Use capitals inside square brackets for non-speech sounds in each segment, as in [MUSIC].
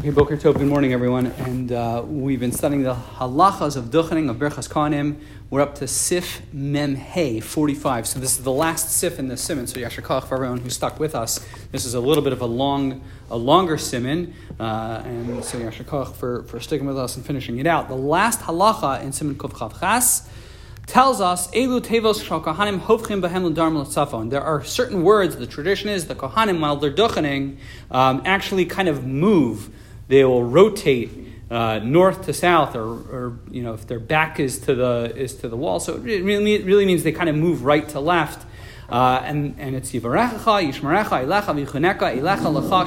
Okay, Boker Tov, good morning, everyone. And uh, we've been studying the halachas of duchening of Berchas Kohanim. We're up to Sif Mem Hey 45. So this is the last Sif in the Simon. So Yasher Koch for everyone who stuck with us. This is a little bit of a long, a longer Simon. Uh, and so Yasher Koch for, for sticking with us and finishing it out. The last halacha in Simon Kuf Chav Chas tells us Elu Tevos Kohanim Hovchim Behem L'Darm L'Tzafon. There are certain words, the tradition is the Kohanim, while they're duchening, um, actually kind of move they will rotate uh, north to south, or, or, you know, if their back is to the is to the wall. So it really, it really means they kind of move right to left. Uh, and, and it's Yishmarecha,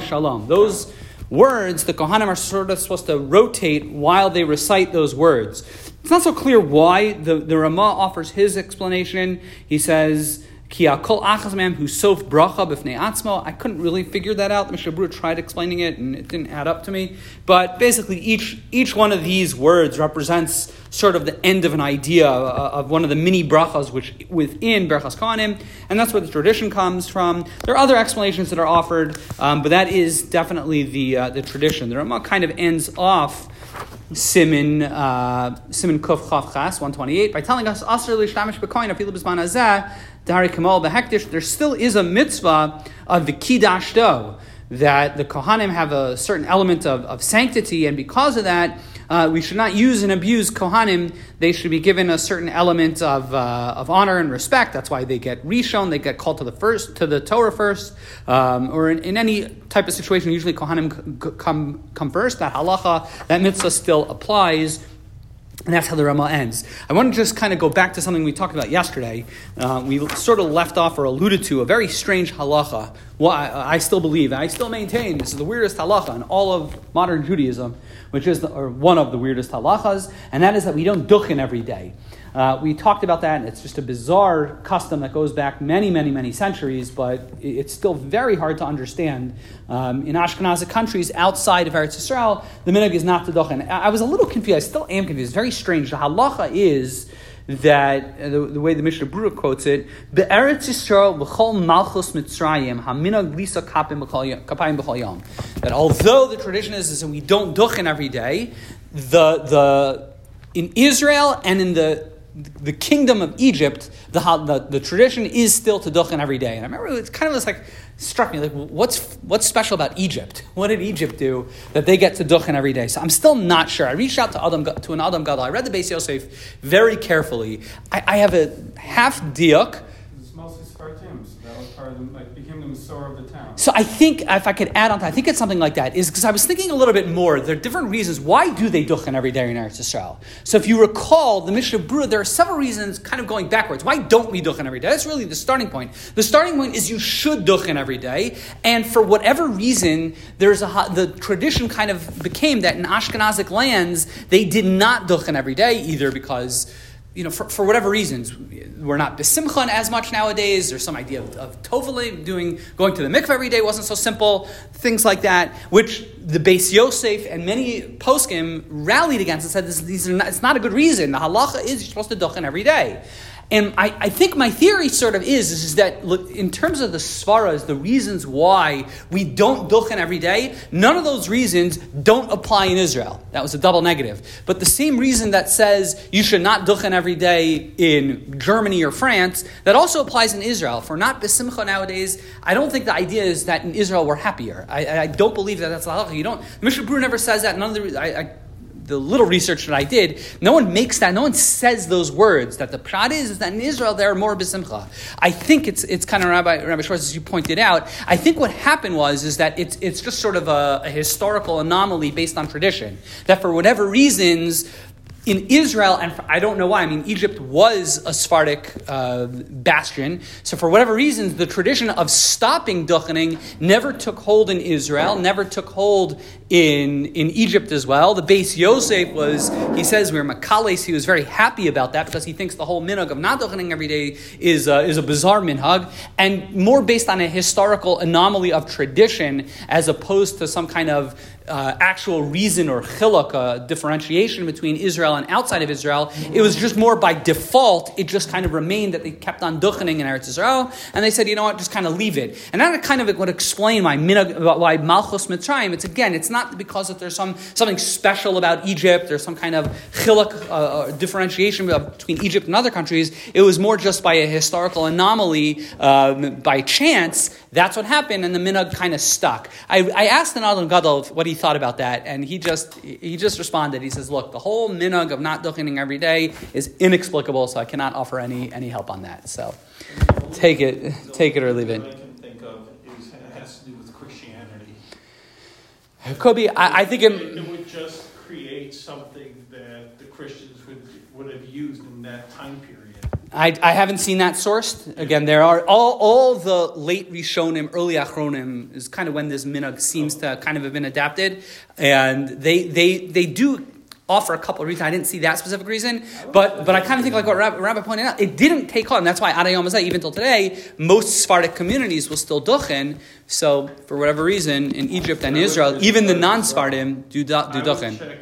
Shalom. Those words, the Kohanim are sort of supposed to rotate while they recite those words. It's not so clear why. The, the Ramah offers his explanation. He says, Ki who sof bracha b'fnei atzmo. I couldn't really figure that out. The Mishnah tried explaining it, and it didn't add up to me. But basically, each each one of these words represents sort of the end of an idea uh, of one of the mini brachas which within Berachas Kohanim, and that's where the tradition comes from. There are other explanations that are offered, um, but that is definitely the uh, the tradition. The Ramah kind of ends off. Simon uh, Simon Kuf Chav Chas 128 by telling us Asr Lishtamish Bekoin Afilu Bisman Azeh Dari Kamal Behektish, there still is a mitzvah of the Kidashto, that the Kohanim have a certain element of, of sanctity, and because of that, uh, we should not use and abuse Kohanim. They should be given a certain element of, uh, of honor and respect. That's why they get rishon. They get called to the first to the Torah first, um, or in, in, any type of situation. Usually Kohanim come come first. That halacha, that mitzvah still applies. And that's how the Ramah ends. I want to just kind of go back to something we talked about yesterday. Uh, we sort of left off or alluded to a very strange halacha. Well, I, I still believe, I still maintain, this is the weirdest halacha in all of modern Judaism, which is the, or one of the weirdest halachas, and that is that we don't duchen every day. Uh, we talked about that, and it's just a bizarre custom that goes back many, many, many centuries, but it's still very hard to understand. Um, in Ashkenazic countries outside of Eretz Yisrael, the minhag is not to duchen. I was a little confused. I still am confused. It's very strange. The halacha is that uh, the, the, way the Mishnah Berurah quotes it, Eretz Yisrael v'chol malchus mitzrayim haminag lisa kapim b'chol yom. That although the tradition is, is that we don't duchen every day, the the in Israel and in the the kingdom of Egypt, the, the, the tradition is still to duchen every day. And I remember it's kind of was like struck me like what's what's special about Egypt? [LAUGHS] What did Egypt do that they get to duchen every day? So I'm still not sure. I reached out to Adam to an Adam Gadol. I read the Beis Yosef very carefully. I, I have a half diuk of the town. So I think, if I could add on to I think it's something like that, is because I was thinking a little bit more. There are different reasons. Why do they duchen every day in Eretz Yisrael? So if you recall the Mishnah Berurah, there are several reasons kind of going backwards. Why don't we duchen every day? That's really the starting point. The starting point is you should duchen every day. And for whatever reason, there's a, the tradition kind of became that in Ashkenazic lands, they did not duchen every day, either because you know, for, for whatever reasons, we're not besimchan as much nowadays. There's some idea of, of toveling, doing going to the mikveh every day wasn't so simple. Things like that, which the Beis Yosef and many poskim rallied against and said this, these are not, it's not a good reason. The halacha is you're supposed to duchen every day. And I, I, think my theory sort of is, is that look, in terms of the svaras, the reasons why we don't duchen every day, none of those reasons don't apply in Israel. That was a double negative. But the same reason that says you should not duchen every day in Germany or France, that also applies in Israel. For not besimcha nowadays, I don't think the idea is that in Israel we're happier. I, I don't believe that that's the halacha. You don't. Mishnah Berurah never says that. None of the. I, I the little research that I did, no one makes that, no one says those words. That the prat is, is that in Israel there are more besimcha. I think it's it's kind of Rabbi Rabbi Schwartz, as you pointed out. I think what happened was is that it's it's just sort of a, a historical anomaly based on tradition. That for whatever reasons, in Israel, and I don't know why, I mean, Egypt was a Sephardic uh, bastion. So, for whatever reasons, the tradition of stopping duchening never took hold in Israel, never took hold in, in Egypt as well. The Beis Yosef was, he says, we are Makales. He was very happy about that because he thinks the whole minhag of not duchening every day is, uh, is a bizarre minhag, and more based on a historical anomaly of tradition as opposed to some kind of uh, actual reason or chiluk, uh, differentiation between Israel Israel and outside of Israel. It was just more by default. It just kind of remained that they kept on duchening in Eretz Israel, and they said, you know what, just kind of leave it. And that kind of would explain why why Malchus Mitzrayim. It's again, it's not because that there's some something special about Egypt. There's some kind of chiluk uh, uh differentiation between Egypt and other countries. It was more just by a historical anomaly, um, by chance. That's what happened, and the minhag kind of stuck. I, I asked an Adam Gadol what he thought about that, and he just he just responded. He says, "Look, the whole minhag of not duchening every day is inexplicable, so I cannot offer any any help on that." So, take it, take it or leave it. I can think of is has to do with Christianity. [SIGHS] It could be. I, I think it, It would just create something that the Christians would would have used in that time period. I, I haven't seen that sourced. Again, there are all, all the late Rishonim, early Achronim is kind of when this minhag seems to kind of have been adapted, and they they they do offer a couple of reasons. I didn't see that specific reason, but but I kind of think like what Rabbi, Rabbi pointed out, it didn't take on. That's why Adayom is even till today, most Sephardic communities will still duchen. So for whatever reason, in Egypt and Israel, even the non-Sephardim do do duchen.